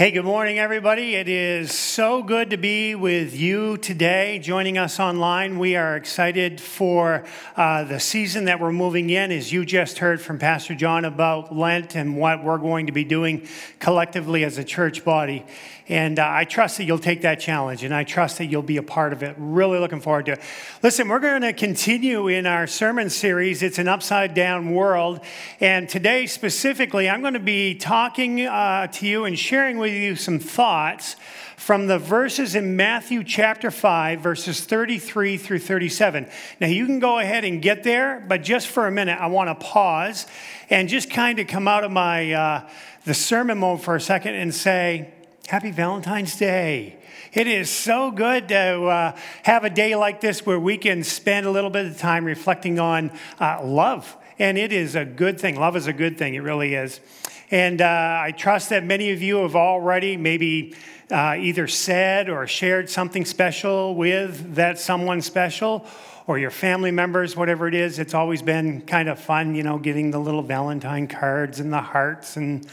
Hey, good morning, everybody. It is so good to be with you today, joining us online. We are excited for uh, the season that we're moving in, as you just heard from Pastor John about Lent and what we're going to be doing collectively as a church body. And uh, I trust that you'll take that challenge and I trust that you'll be a part of it. Really looking forward to it. Listen, we're going to continue in our sermon series. It's an upside down world. And today, specifically, I'm going to be talking uh, to you and sharing with you some thoughts from the verses in Matthew chapter 5, verses 33 through 37. Now, you can go ahead and get there, but just for a minute, I want to pause and just kind of come out of my uh, the sermon mode for a second and say, Happy Valentine's Day. It is so good to uh, have a day like this where we can spend a little bit of time reflecting on uh, love. And it is a good thing. Love is a good thing, it really is. And uh, I trust that many of you have already maybe uh, either said or shared something special with that someone special or your family members, whatever it is. It's always been kind of fun, you know, getting the little Valentine cards and the hearts and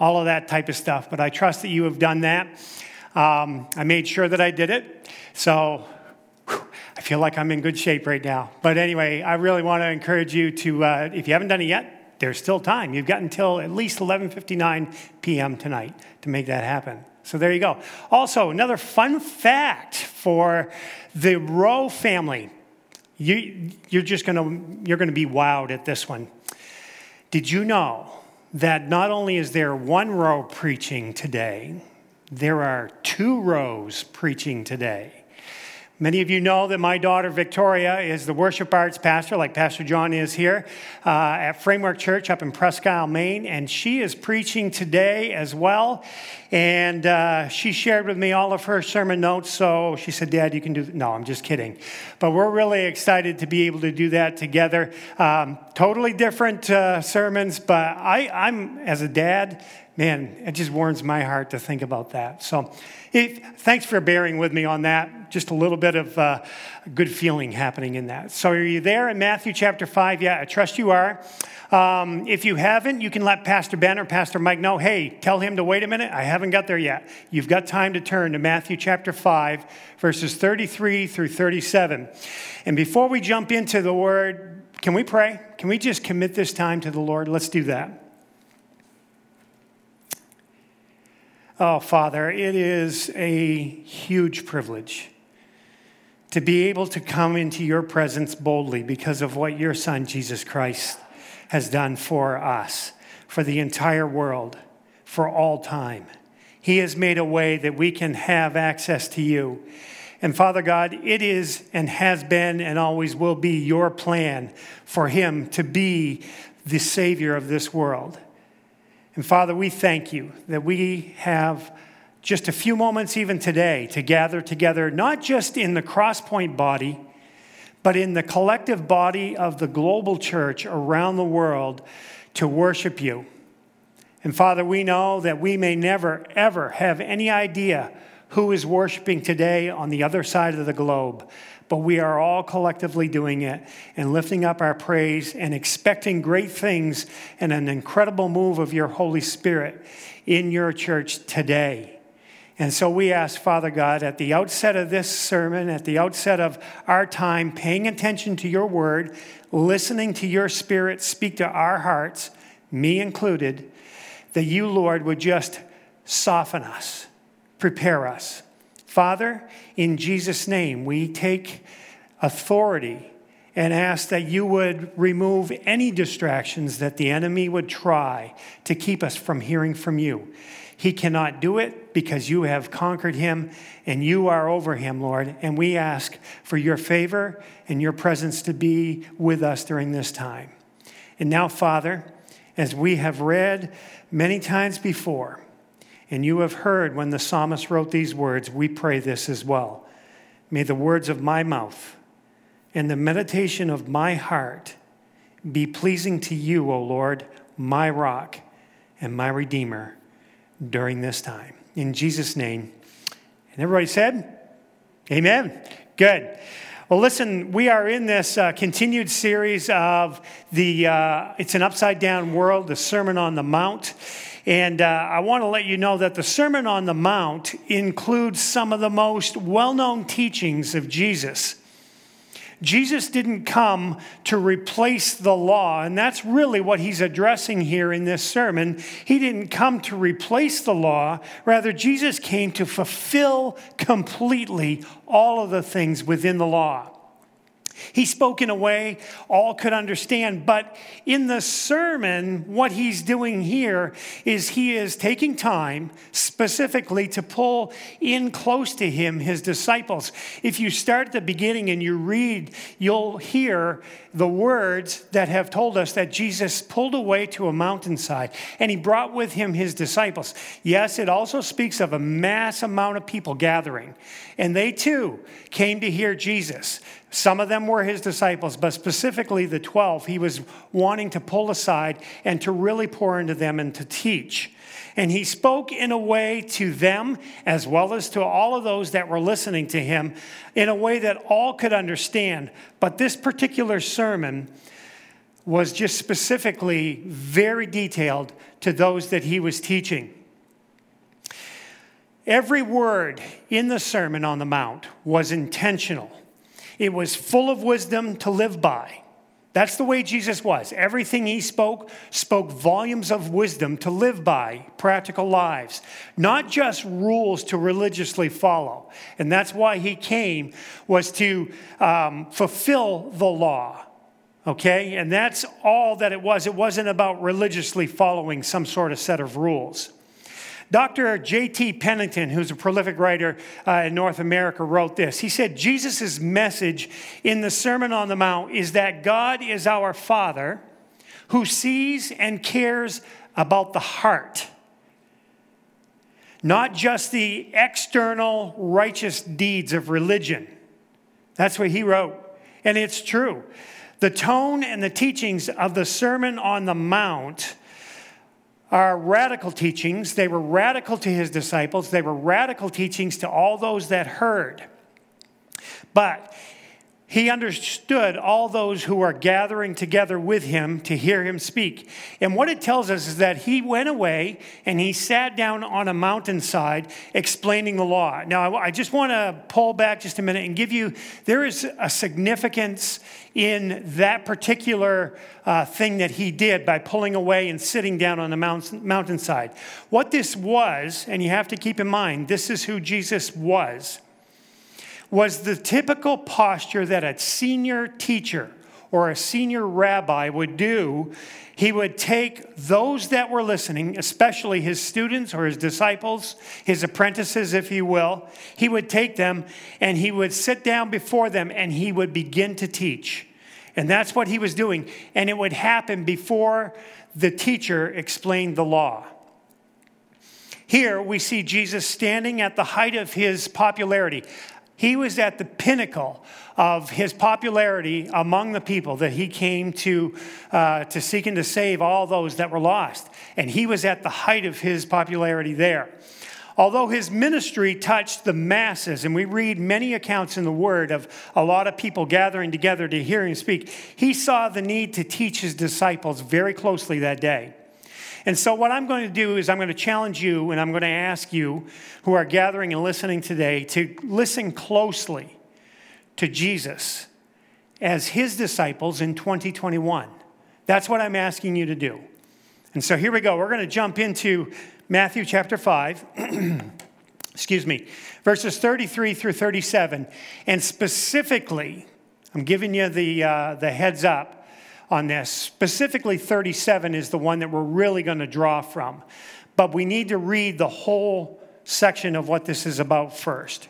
all of that type of stuff. But I trust that you have done that. Um, I made sure that I did it. So I feel like I'm in good shape right now. But anyway, I really want to encourage you to, uh, if you haven't done it yet, there's still time. You've got until at least 11:59 p.m. tonight to make that happen. So there you go. Also, another fun fact for the Rowe family. You, you're just to you're to be wowed at this one. Did you know that not only is there one Rowe preaching today, there are two Rowes preaching today. Many of you know that my daughter Victoria is the worship arts pastor, like Pastor John is here, uh, at Framework Church up in Presque Isle, Maine, and she is preaching today as well. And uh, she shared with me all of her sermon notes. So she said, Dad, you can do. No, I'm just kidding. But we're really excited to be able to do that together. Um, totally different uh, sermons, but I, I'm, as a dad, man, it just warms my heart to think about that. So, if, thanks for bearing with me on that. Just a little bit of uh, good feeling happening in that. So, are you there in Matthew chapter 5? Yeah, I trust you are. Um, if you haven't, you can let Pastor Ben or Pastor Mike know hey, tell him to wait a minute. I haven't got there yet. You've got time to turn to Matthew chapter 5, verses 33 through 37. And before we jump into the word, can we pray? Can we just commit this time to the Lord? Let's do that. Oh, Father, it is a huge privilege to be able to come into your presence boldly because of what your Son, Jesus Christ, has done for us, for the entire world, for all time. He has made a way that we can have access to you. And Father God, it is and has been and always will be your plan for Him to be the Savior of this world. And Father, we thank you that we have just a few moments, even today, to gather together, not just in the Crosspoint body, but in the collective body of the global church around the world to worship you. And Father, we know that we may never, ever have any idea who is worshiping today on the other side of the globe but we are all collectively doing it and lifting up our praise and expecting great things and an incredible move of your Holy Spirit in your church today. And so we ask, Father God, at the outset of this sermon, at the outset of our time, paying attention to your word, listening to your spirit speak to our hearts, me included, that you, Lord, would just soften us, prepare us Father, in Jesus' name, we take authority and ask that you would remove any distractions that the enemy would try to keep us from hearing from you. He cannot do it because you have conquered him and you are over him, Lord. And we ask for your favor and your presence to be with us during this time. And now, Father, as we have read many times before, and you have heard when the psalmist wrote these words, we pray this as well. May the words of my mouth and the meditation of my heart be pleasing to you, O Lord, my rock and my redeemer during this time. In Jesus' name. And everybody said, Amen. Good. Well, listen, we are in this uh, continued series of the uh, It's an Upside Down World, the Sermon on the Mount. And uh, I want to let you know that the Sermon on the Mount includes some of the most well known teachings of Jesus. Jesus didn't come to replace the law, and that's really what he's addressing here in this sermon. He didn't come to replace the law, rather, Jesus came to fulfill completely all of the things within the law. He spoke in a way all could understand. But in the sermon, what he's doing here is he is taking time specifically to pull in close to him his disciples. If you start at the beginning and you read, you'll hear the words that have told us that Jesus pulled away to a mountainside and he brought with him his disciples. Yes, it also speaks of a mass amount of people gathering, and they too came to hear Jesus. Some of them were his disciples, but specifically the 12, he was wanting to pull aside and to really pour into them and to teach. And he spoke in a way to them, as well as to all of those that were listening to him, in a way that all could understand. But this particular sermon was just specifically very detailed to those that he was teaching. Every word in the Sermon on the Mount was intentional. It was full of wisdom to live by. That's the way Jesus was. Everything he spoke spoke volumes of wisdom to live by, practical lives, not just rules to religiously follow. And that's why he came was to um, fulfill the law. Okay, and that's all that it was. It wasn't about religiously following some sort of set of rules. Dr. J.T. Pennington, who's a prolific writer uh, in North America, wrote this. He said, Jesus' message in the Sermon on the Mount is that God is our Father who sees and cares about the heart, not just the external righteous deeds of religion. That's what he wrote. And it's true. The tone and the teachings of the Sermon on the Mount are radical teachings. They were radical to his disciples, they were radical teachings to all those that heard. But he understood all those who are gathering together with him to hear him speak. And what it tells us is that he went away and he sat down on a mountainside explaining the law. Now, I just want to pull back just a minute and give you there is a significance in that particular uh, thing that he did by pulling away and sitting down on the mountain, mountainside. What this was, and you have to keep in mind, this is who Jesus was was the typical posture that a senior teacher or a senior rabbi would do. He would take those that were listening, especially his students or his disciples, his apprentices, if you will, he would take them and he would sit down before them and he would begin to teach. And that's what he was doing. And it would happen before the teacher explained the law. Here we see Jesus standing at the height of his popularity. He was at the pinnacle of his popularity among the people that he came to, uh, to seek and to save all those that were lost. And he was at the height of his popularity there. Although his ministry touched the masses, and we read many accounts in the Word of a lot of people gathering together to hear him speak, he saw the need to teach his disciples very closely that day. And so, what I'm going to do is, I'm going to challenge you and I'm going to ask you who are gathering and listening today to listen closely to Jesus as his disciples in 2021. That's what I'm asking you to do. And so, here we go. We're going to jump into Matthew chapter 5. Excuse me, verses 33 through 37. And specifically, I'm giving you the, uh, the heads up on this. Specifically, 37 is the one that we're really going to draw from. But we need to read the whole section of what this is about first.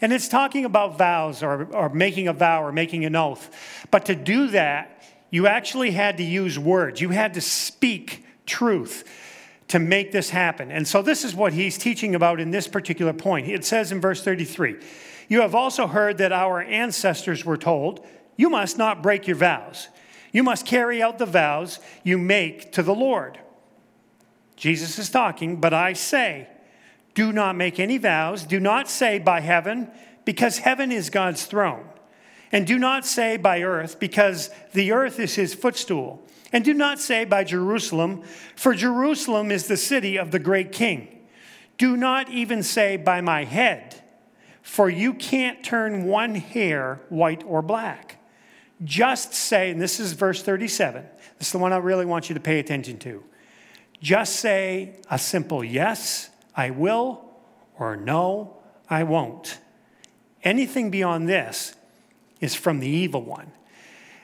And it's talking about vows or, or making a vow or making an oath. But to do that, you actually had to use words, you had to speak truth to make this happen. And so, this is what he's teaching about in this particular point. It says in verse 33 You have also heard that our ancestors were told, You must not break your vows. You must carry out the vows you make to the Lord. Jesus is talking, but I say, do not make any vows. Do not say by heaven, because heaven is God's throne. And do not say by earth, because the earth is his footstool. And do not say by Jerusalem, for Jerusalem is the city of the great king. Do not even say by my head, for you can't turn one hair white or black. Just say, and this is verse 37, this is the one I really want you to pay attention to. Just say a simple yes, I will, or no, I won't. Anything beyond this is from the evil one.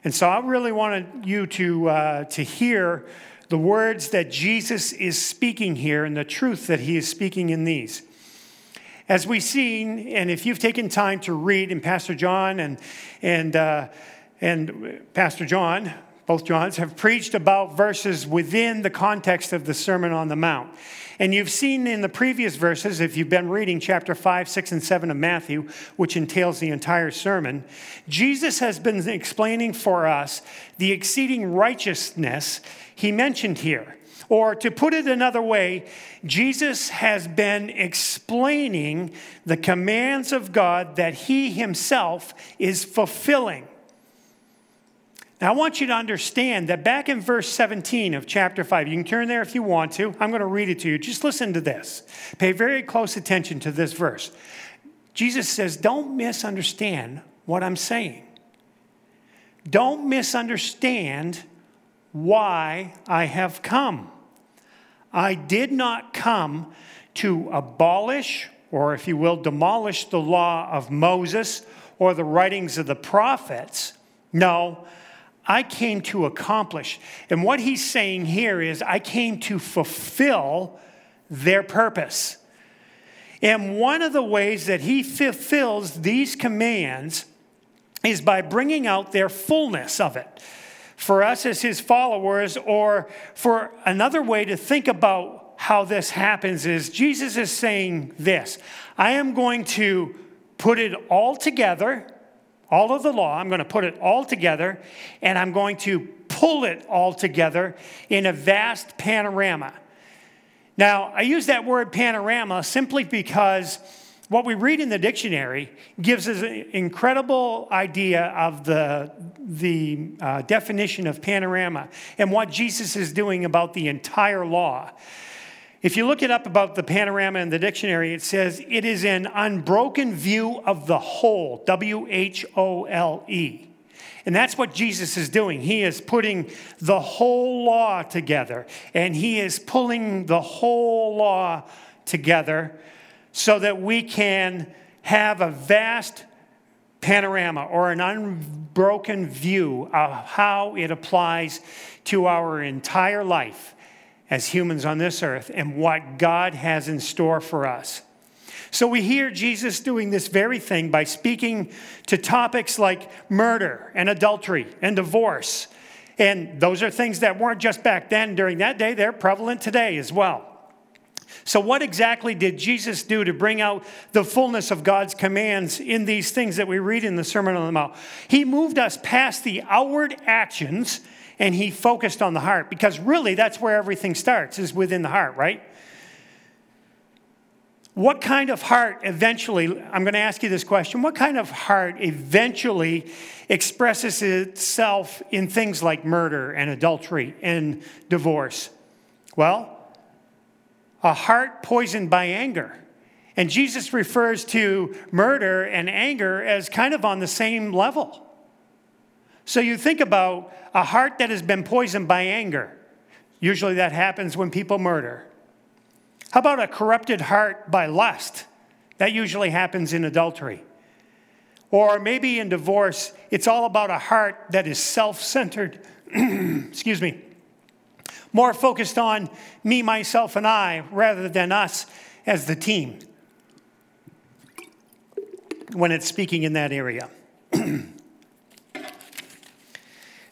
And so I really wanted you to, uh, to hear the words that Jesus is speaking here and the truth that he is speaking in these. As we've seen, and if you've taken time to read, and Pastor John and, and, uh, and Pastor John, both Johns, have preached about verses within the context of the Sermon on the Mount. And you've seen in the previous verses, if you've been reading chapter 5, 6, and 7 of Matthew, which entails the entire sermon, Jesus has been explaining for us the exceeding righteousness he mentioned here. Or to put it another way, Jesus has been explaining the commands of God that he himself is fulfilling. Now, I want you to understand that back in verse 17 of chapter 5, you can turn there if you want to. I'm going to read it to you. Just listen to this. Pay very close attention to this verse. Jesus says, Don't misunderstand what I'm saying. Don't misunderstand why I have come. I did not come to abolish, or if you will, demolish the law of Moses or the writings of the prophets. No, I came to accomplish. And what he's saying here is, I came to fulfill their purpose. And one of the ways that he fulfills these commands is by bringing out their fullness of it. For us as his followers, or for another way to think about how this happens, is Jesus is saying this I am going to put it all together all of the law. I'm going to put it all together and I'm going to pull it all together in a vast panorama. Now, I use that word panorama simply because what we read in the dictionary gives us an incredible idea of the, the uh, definition of panorama and what Jesus is doing about the entire law. If you look it up about the panorama in the dictionary, it says it is an unbroken view of the whole, W H O L E. And that's what Jesus is doing. He is putting the whole law together, and he is pulling the whole law together so that we can have a vast panorama or an unbroken view of how it applies to our entire life as humans on this earth and what God has in store for us. So we hear Jesus doing this very thing by speaking to topics like murder and adultery and divorce. And those are things that weren't just back then during that day, they're prevalent today as well. So, what exactly did Jesus do to bring out the fullness of God's commands in these things that we read in the Sermon on the Mount? He moved us past the outward actions and he focused on the heart because really that's where everything starts is within the heart right? What kind of heart eventually i'm going to ask you this question what kind of heart eventually expresses itself in things like murder and adultery and divorce? Well a heart poisoned by anger. And jesus refers to murder and anger as kind of on the same level so you think about a heart that has been poisoned by anger. Usually that happens when people murder. How about a corrupted heart by lust? That usually happens in adultery. Or maybe in divorce, it's all about a heart that is self centered, excuse me, more focused on me, myself, and I rather than us as the team when it's speaking in that area.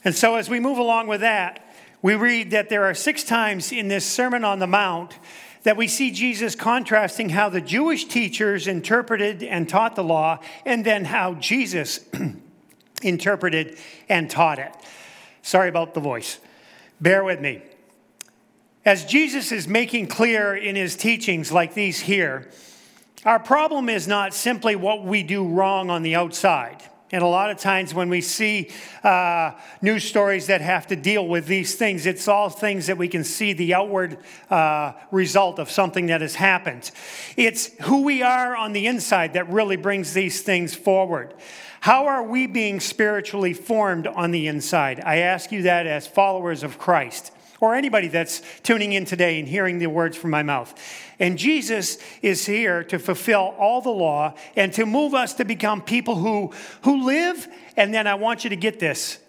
And so, as we move along with that, we read that there are six times in this Sermon on the Mount that we see Jesus contrasting how the Jewish teachers interpreted and taught the law, and then how Jesus interpreted and taught it. Sorry about the voice. Bear with me. As Jesus is making clear in his teachings like these here, our problem is not simply what we do wrong on the outside. And a lot of times when we see uh, news stories that have to deal with these things, it's all things that we can see the outward uh, result of something that has happened. It's who we are on the inside that really brings these things forward. How are we being spiritually formed on the inside? I ask you that as followers of Christ or anybody that's tuning in today and hearing the words from my mouth. And Jesus is here to fulfill all the law and to move us to become people who, who live. And then I want you to get this,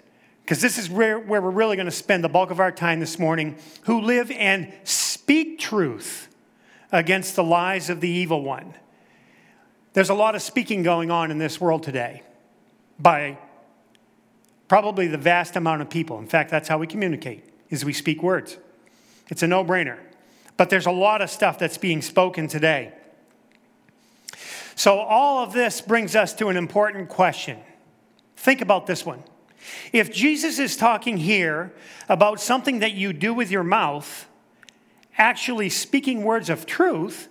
because this is where, where we're really going to spend the bulk of our time this morning, who live and speak truth against the lies of the evil one. There's a lot of speaking going on in this world today by probably the vast amount of people. In fact, that's how we communicate is we speak words. It's a no brainer. But there's a lot of stuff that's being spoken today. So, all of this brings us to an important question. Think about this one. If Jesus is talking here about something that you do with your mouth, actually speaking words of truth,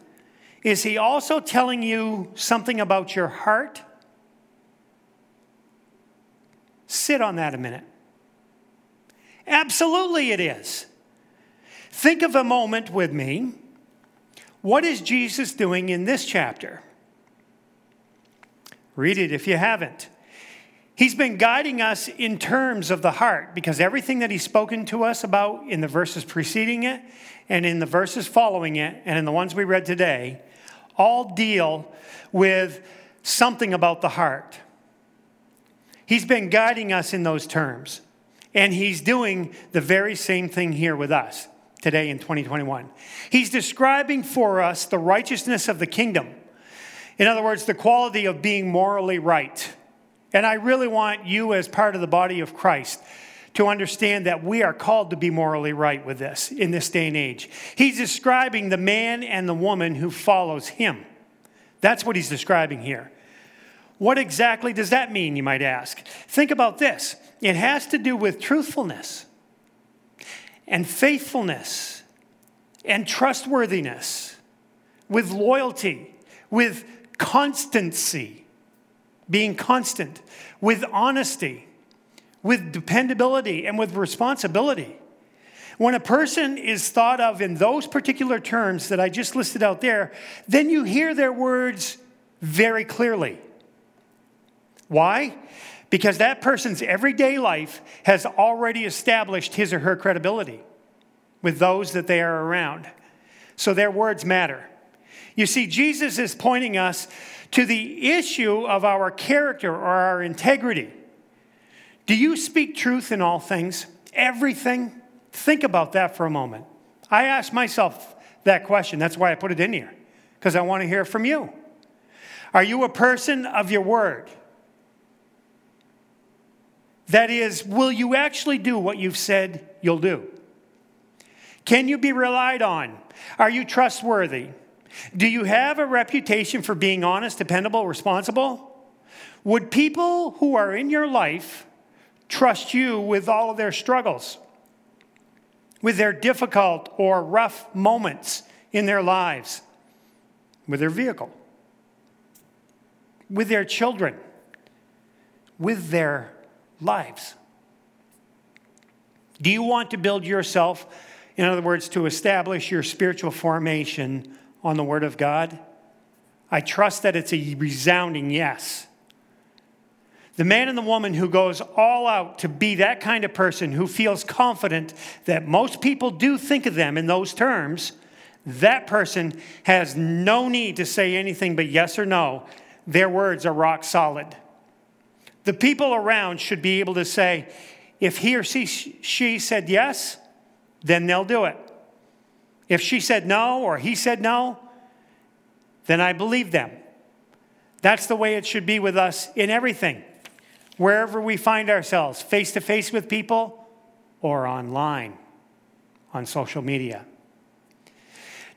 is he also telling you something about your heart? Sit on that a minute. Absolutely, it is. Think of a moment with me. What is Jesus doing in this chapter? Read it if you haven't. He's been guiding us in terms of the heart because everything that he's spoken to us about in the verses preceding it and in the verses following it and in the ones we read today all deal with something about the heart. He's been guiding us in those terms. And he's doing the very same thing here with us today in 2021. He's describing for us the righteousness of the kingdom. In other words, the quality of being morally right. And I really want you, as part of the body of Christ, to understand that we are called to be morally right with this in this day and age. He's describing the man and the woman who follows him. That's what he's describing here. What exactly does that mean, you might ask? Think about this it has to do with truthfulness and faithfulness and trustworthiness, with loyalty, with constancy, being constant, with honesty, with dependability, and with responsibility. When a person is thought of in those particular terms that I just listed out there, then you hear their words very clearly. Why? Because that person's everyday life has already established his or her credibility with those that they are around. So their words matter. You see, Jesus is pointing us to the issue of our character or our integrity. Do you speak truth in all things? Everything? Think about that for a moment. I ask myself that question. That's why I put it in here, because I want to hear from you. Are you a person of your word? That is, will you actually do what you've said you'll do? Can you be relied on? Are you trustworthy? Do you have a reputation for being honest, dependable, responsible? Would people who are in your life trust you with all of their struggles, with their difficult or rough moments in their lives, with their vehicle, with their children, with their lives. Do you want to build yourself, in other words, to establish your spiritual formation on the Word of God? I trust that it's a resounding yes. The man and the woman who goes all out to be that kind of person who feels confident that most people do think of them in those terms, that person has no need to say anything but yes or no. Their words are rock solid. The people around should be able to say, if he or she, said yes, then they'll do it. If she said no or he said no, then I believe them. That's the way it should be with us in everything. Wherever we find ourselves, face to face with people or online on social media.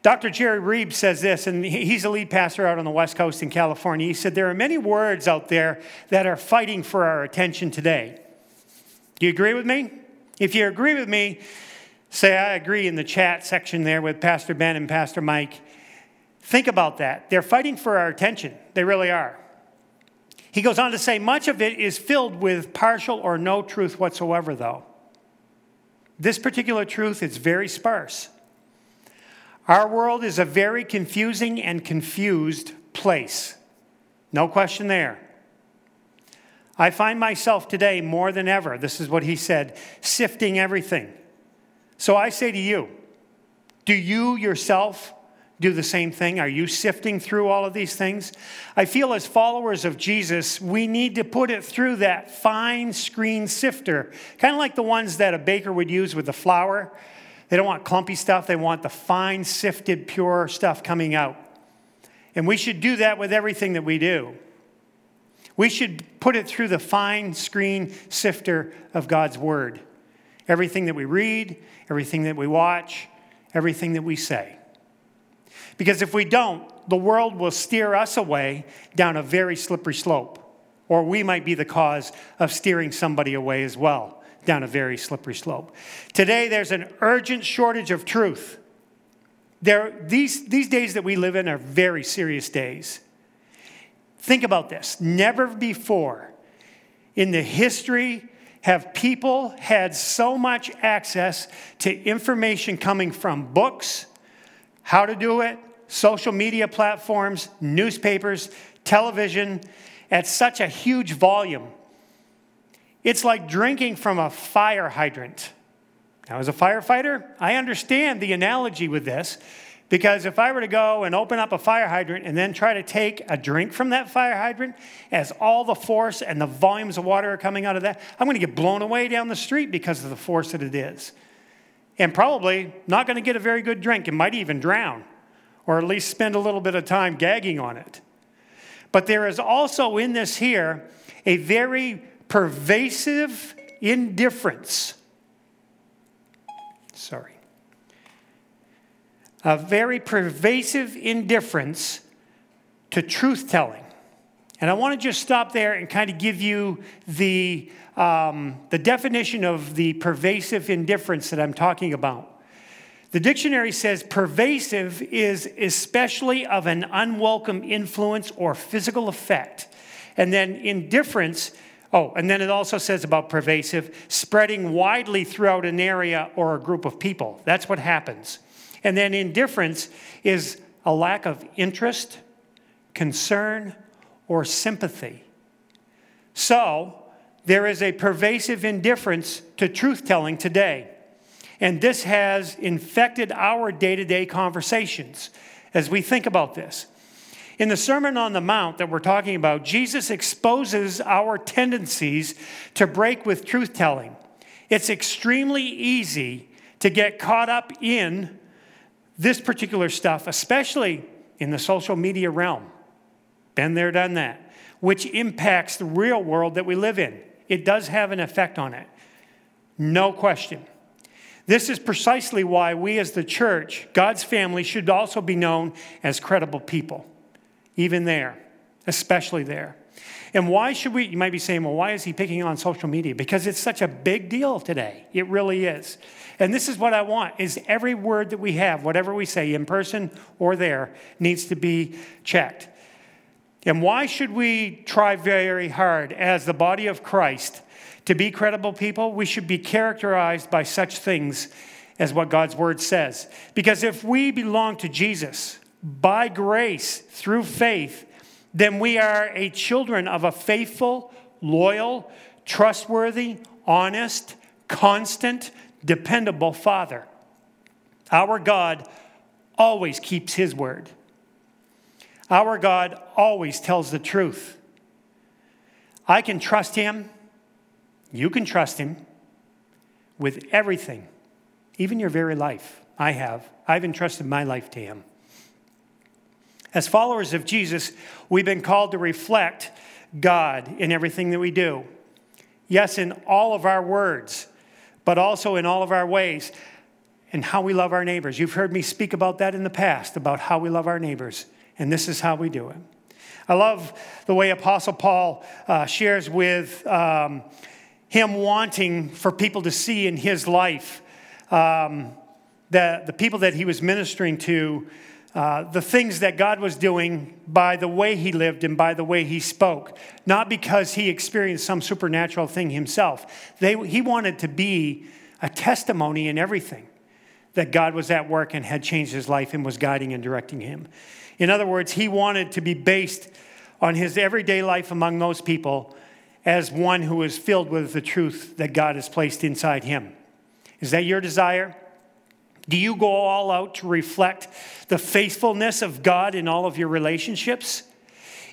Dr. Jerry Reeb says this, and he's a lead pastor out on the West Coast in California. He said, There are many words out there that are fighting for our attention today. Do you agree with me? If you agree with me, say I agree in the chat section there with Pastor Ben and Pastor Mike. Think about that. They're fighting for our attention, they really are. He goes on to say, much of it is filled with partial or no truth whatsoever, though. This particular truth is very sparse. Our world is a very confusing and confused place. No question there. I find myself today more than ever, this is what he said, sifting everything. So I say to you, do you yourself do the same thing? Are you sifting through all of these things? I feel as followers of Jesus, we need to put it through that fine screen sifter, kind of like the ones that a baker would use with the flour. They don't want clumpy stuff, they want the fine, sifted, pure stuff coming out. And we should do that with everything that we do. We should put it through the fine screen sifter of God's Word. Everything that we read, everything that we watch, everything that we say. Because if we don't, the world will steer us away down a very slippery slope. Or we might be the cause of steering somebody away as well down a very slippery slope. Today, there's an urgent shortage of truth. There, these, these days that we live in are very serious days. Think about this. Never before in the history have people had so much access to information coming from books, how to do it, social media platforms, newspapers, television, at such a huge volume. It's like drinking from a fire hydrant. Now, as a firefighter, I understand the analogy with this because if I were to go and open up a fire hydrant and then try to take a drink from that fire hydrant, as all the force and the volumes of water are coming out of that, I'm going to get blown away down the street because of the force that it is. And probably not going to get a very good drink and might even drown, or at least spend a little bit of time gagging on it. But there is also in this here a very pervasive indifference. Sorry a very pervasive indifference to truth telling. And I want to just stop there and kind of give you the, um, the definition of the pervasive indifference that I'm talking about. The dictionary says pervasive is especially of an unwelcome influence or physical effect. And then indifference, oh, and then it also says about pervasive, spreading widely throughout an area or a group of people. That's what happens. And then indifference is a lack of interest, concern, or sympathy. So, there is a pervasive indifference to truth telling today. And this has infected our day to day conversations as we think about this. In the Sermon on the Mount that we're talking about, Jesus exposes our tendencies to break with truth telling. It's extremely easy to get caught up in this particular stuff, especially in the social media realm. Been there, done that, which impacts the real world that we live in. It does have an effect on it. No question. This is precisely why we, as the church, God's family, should also be known as credible people, even there, especially there. And why should we? You might be saying, well, why is he picking on social media? Because it's such a big deal today. It really is. And this is what I want is every word that we have, whatever we say in person or there, needs to be checked. And why should we try very hard as the body of Christ to be credible people? We should be characterized by such things as what God's word says. Because if we belong to Jesus by grace through faith, then we are a children of a faithful, loyal, trustworthy, honest, constant, dependable Father. Our God always keeps His word. Our God always tells the truth. I can trust Him. You can trust Him with everything, even your very life. I have. I've entrusted my life to Him. As followers of Jesus, we've been called to reflect God in everything that we do. Yes, in all of our words, but also in all of our ways and how we love our neighbors. You've heard me speak about that in the past, about how we love our neighbors, and this is how we do it. I love the way Apostle Paul uh, shares with um, him wanting for people to see in his life um, the, the people that he was ministering to uh, the things that God was doing by the way he lived and by the way he spoke, not because he experienced some supernatural thing himself. They, he wanted to be a testimony in everything that God was at work and had changed his life and was guiding and directing him. In other words, he wanted to be based on his everyday life among those people as one who is filled with the truth that God has placed inside him. Is that your desire? Do you go all out to reflect the faithfulness of God in all of your relationships?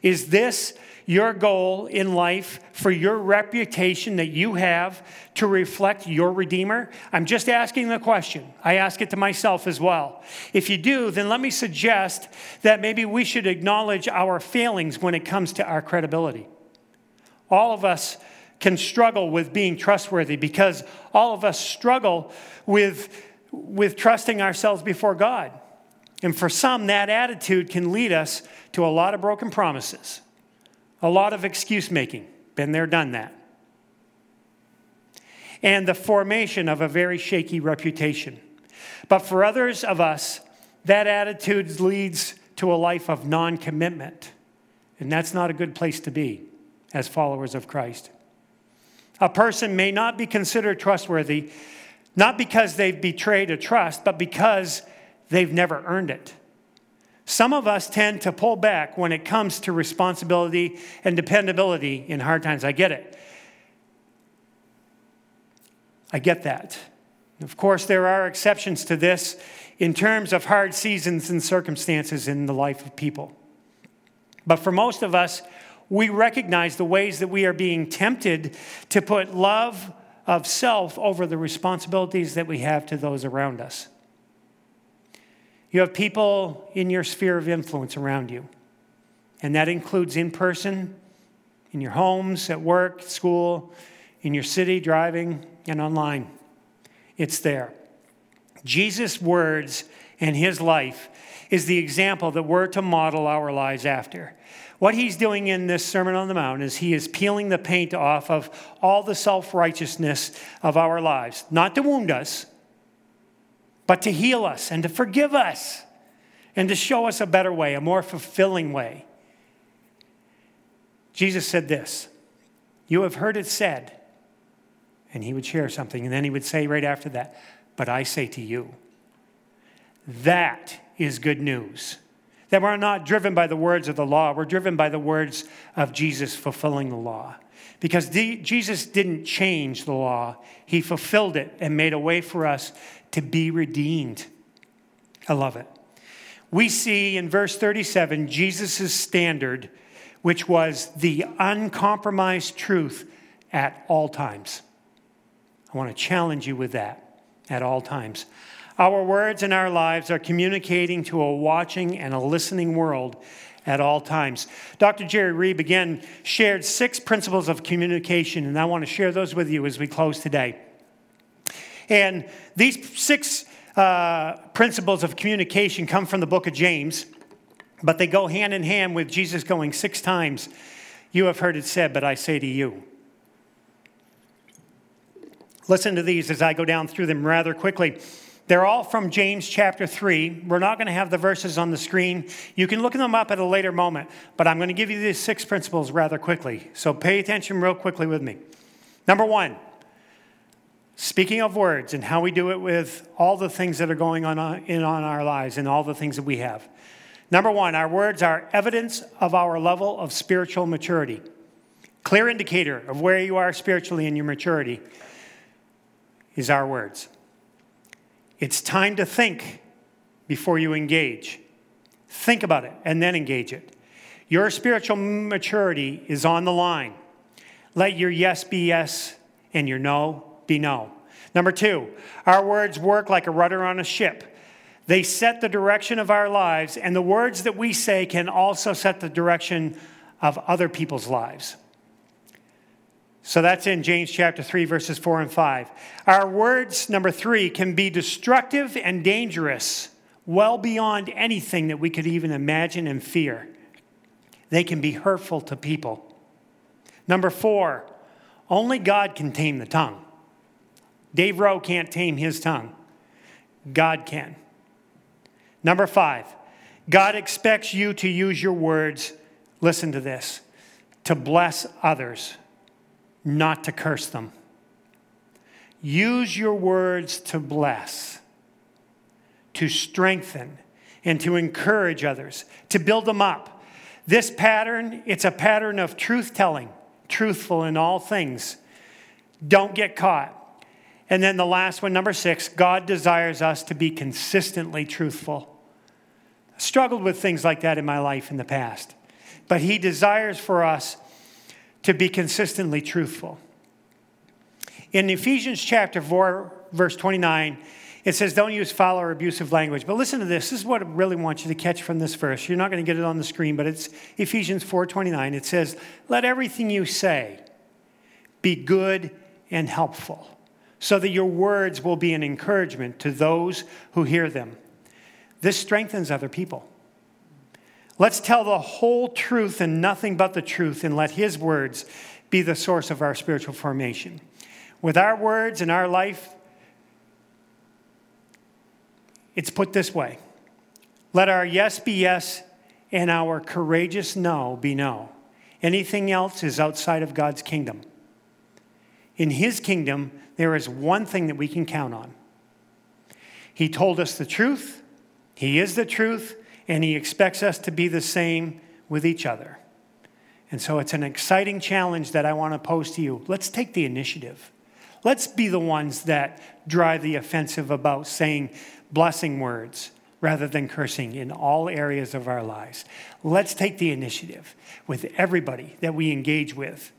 Is this your goal in life for your reputation that you have to reflect your Redeemer? I'm just asking the question. I ask it to myself as well. If you do, then let me suggest that maybe we should acknowledge our failings when it comes to our credibility. All of us can struggle with being trustworthy because all of us struggle with, with trusting ourselves before God. And for some, that attitude can lead us to a lot of broken promises, a lot of excuse making. Been there, done that. And the formation of a very shaky reputation. But for others of us, that attitude leads to a life of non commitment. And that's not a good place to be as followers of Christ. A person may not be considered trustworthy, not because they've betrayed a trust, but because they've never earned it. Some of us tend to pull back when it comes to responsibility and dependability in hard times. I get it. I get that. Of course, there are exceptions to this in terms of hard seasons and circumstances in the life of people. But for most of us, we recognize the ways that we are being tempted to put love of self over the responsibilities that we have to those around us. You have people in your sphere of influence around you, and that includes in person, in your homes, at work, school, in your city, driving, and online. It's there. Jesus' words and his life is the example that we're to model our lives after. What he's doing in this Sermon on the Mount is he is peeling the paint off of all the self righteousness of our lives, not to wound us, but to heal us and to forgive us and to show us a better way, a more fulfilling way. Jesus said this You have heard it said, and he would share something, and then he would say right after that, But I say to you, that is good news. That we're not driven by the words of the law, we're driven by the words of Jesus fulfilling the law. Because Jesus didn't change the law, he fulfilled it and made a way for us to be redeemed. I love it. We see in verse 37 Jesus' standard, which was the uncompromised truth at all times. I want to challenge you with that at all times. Our words and our lives are communicating to a watching and a listening world at all times. Dr. Jerry Reeb again shared six principles of communication, and I want to share those with you as we close today. And these six uh, principles of communication come from the book of James, but they go hand in hand with Jesus going six times, You have heard it said, but I say to you. Listen to these as I go down through them rather quickly. They're all from James chapter 3. We're not going to have the verses on the screen. You can look them up at a later moment, but I'm going to give you these six principles rather quickly. So pay attention real quickly with me. Number one, speaking of words and how we do it with all the things that are going on uh, in on our lives and all the things that we have. Number one, our words are evidence of our level of spiritual maturity. Clear indicator of where you are spiritually in your maturity is our words. It's time to think before you engage. Think about it and then engage it. Your spiritual maturity is on the line. Let your yes be yes and your no be no. Number two, our words work like a rudder on a ship. They set the direction of our lives, and the words that we say can also set the direction of other people's lives. So that's in James chapter 3, verses 4 and 5. Our words, number three, can be destructive and dangerous, well beyond anything that we could even imagine and fear. They can be hurtful to people. Number four, only God can tame the tongue. Dave Rowe can't tame his tongue, God can. Number five, God expects you to use your words, listen to this, to bless others, not to curse them. Use your words to bless, to strengthen, and to encourage others, to build them up. This pattern, it's a pattern of truth telling, truthful in all things. Don't get caught. And then the last one, number six, God desires us to be consistently truthful. I struggled with things like that in my life in the past, but He desires for us to be consistently truthful. In Ephesians chapter 4, verse 29, it says, Don't use foul or abusive language. But listen to this. This is what I really want you to catch from this verse. You're not going to get it on the screen, but it's Ephesians 4:29. It says, Let everything you say be good and helpful, so that your words will be an encouragement to those who hear them. This strengthens other people. Let's tell the whole truth and nothing but the truth, and let His words be the source of our spiritual formation. With our words and our life, it's put this way Let our yes be yes, and our courageous no be no. Anything else is outside of God's kingdom. In His kingdom, there is one thing that we can count on. He told us the truth, He is the truth, and He expects us to be the same with each other. And so it's an exciting challenge that I want to pose to you. Let's take the initiative. Let's be the ones that drive the offensive about saying blessing words rather than cursing in all areas of our lives. Let's take the initiative with everybody that we engage with.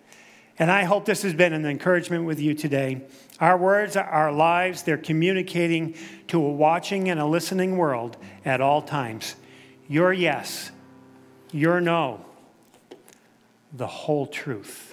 And I hope this has been an encouragement with you today. Our words, our lives, they're communicating to a watching and a listening world at all times. Your yes, your no, the whole truth.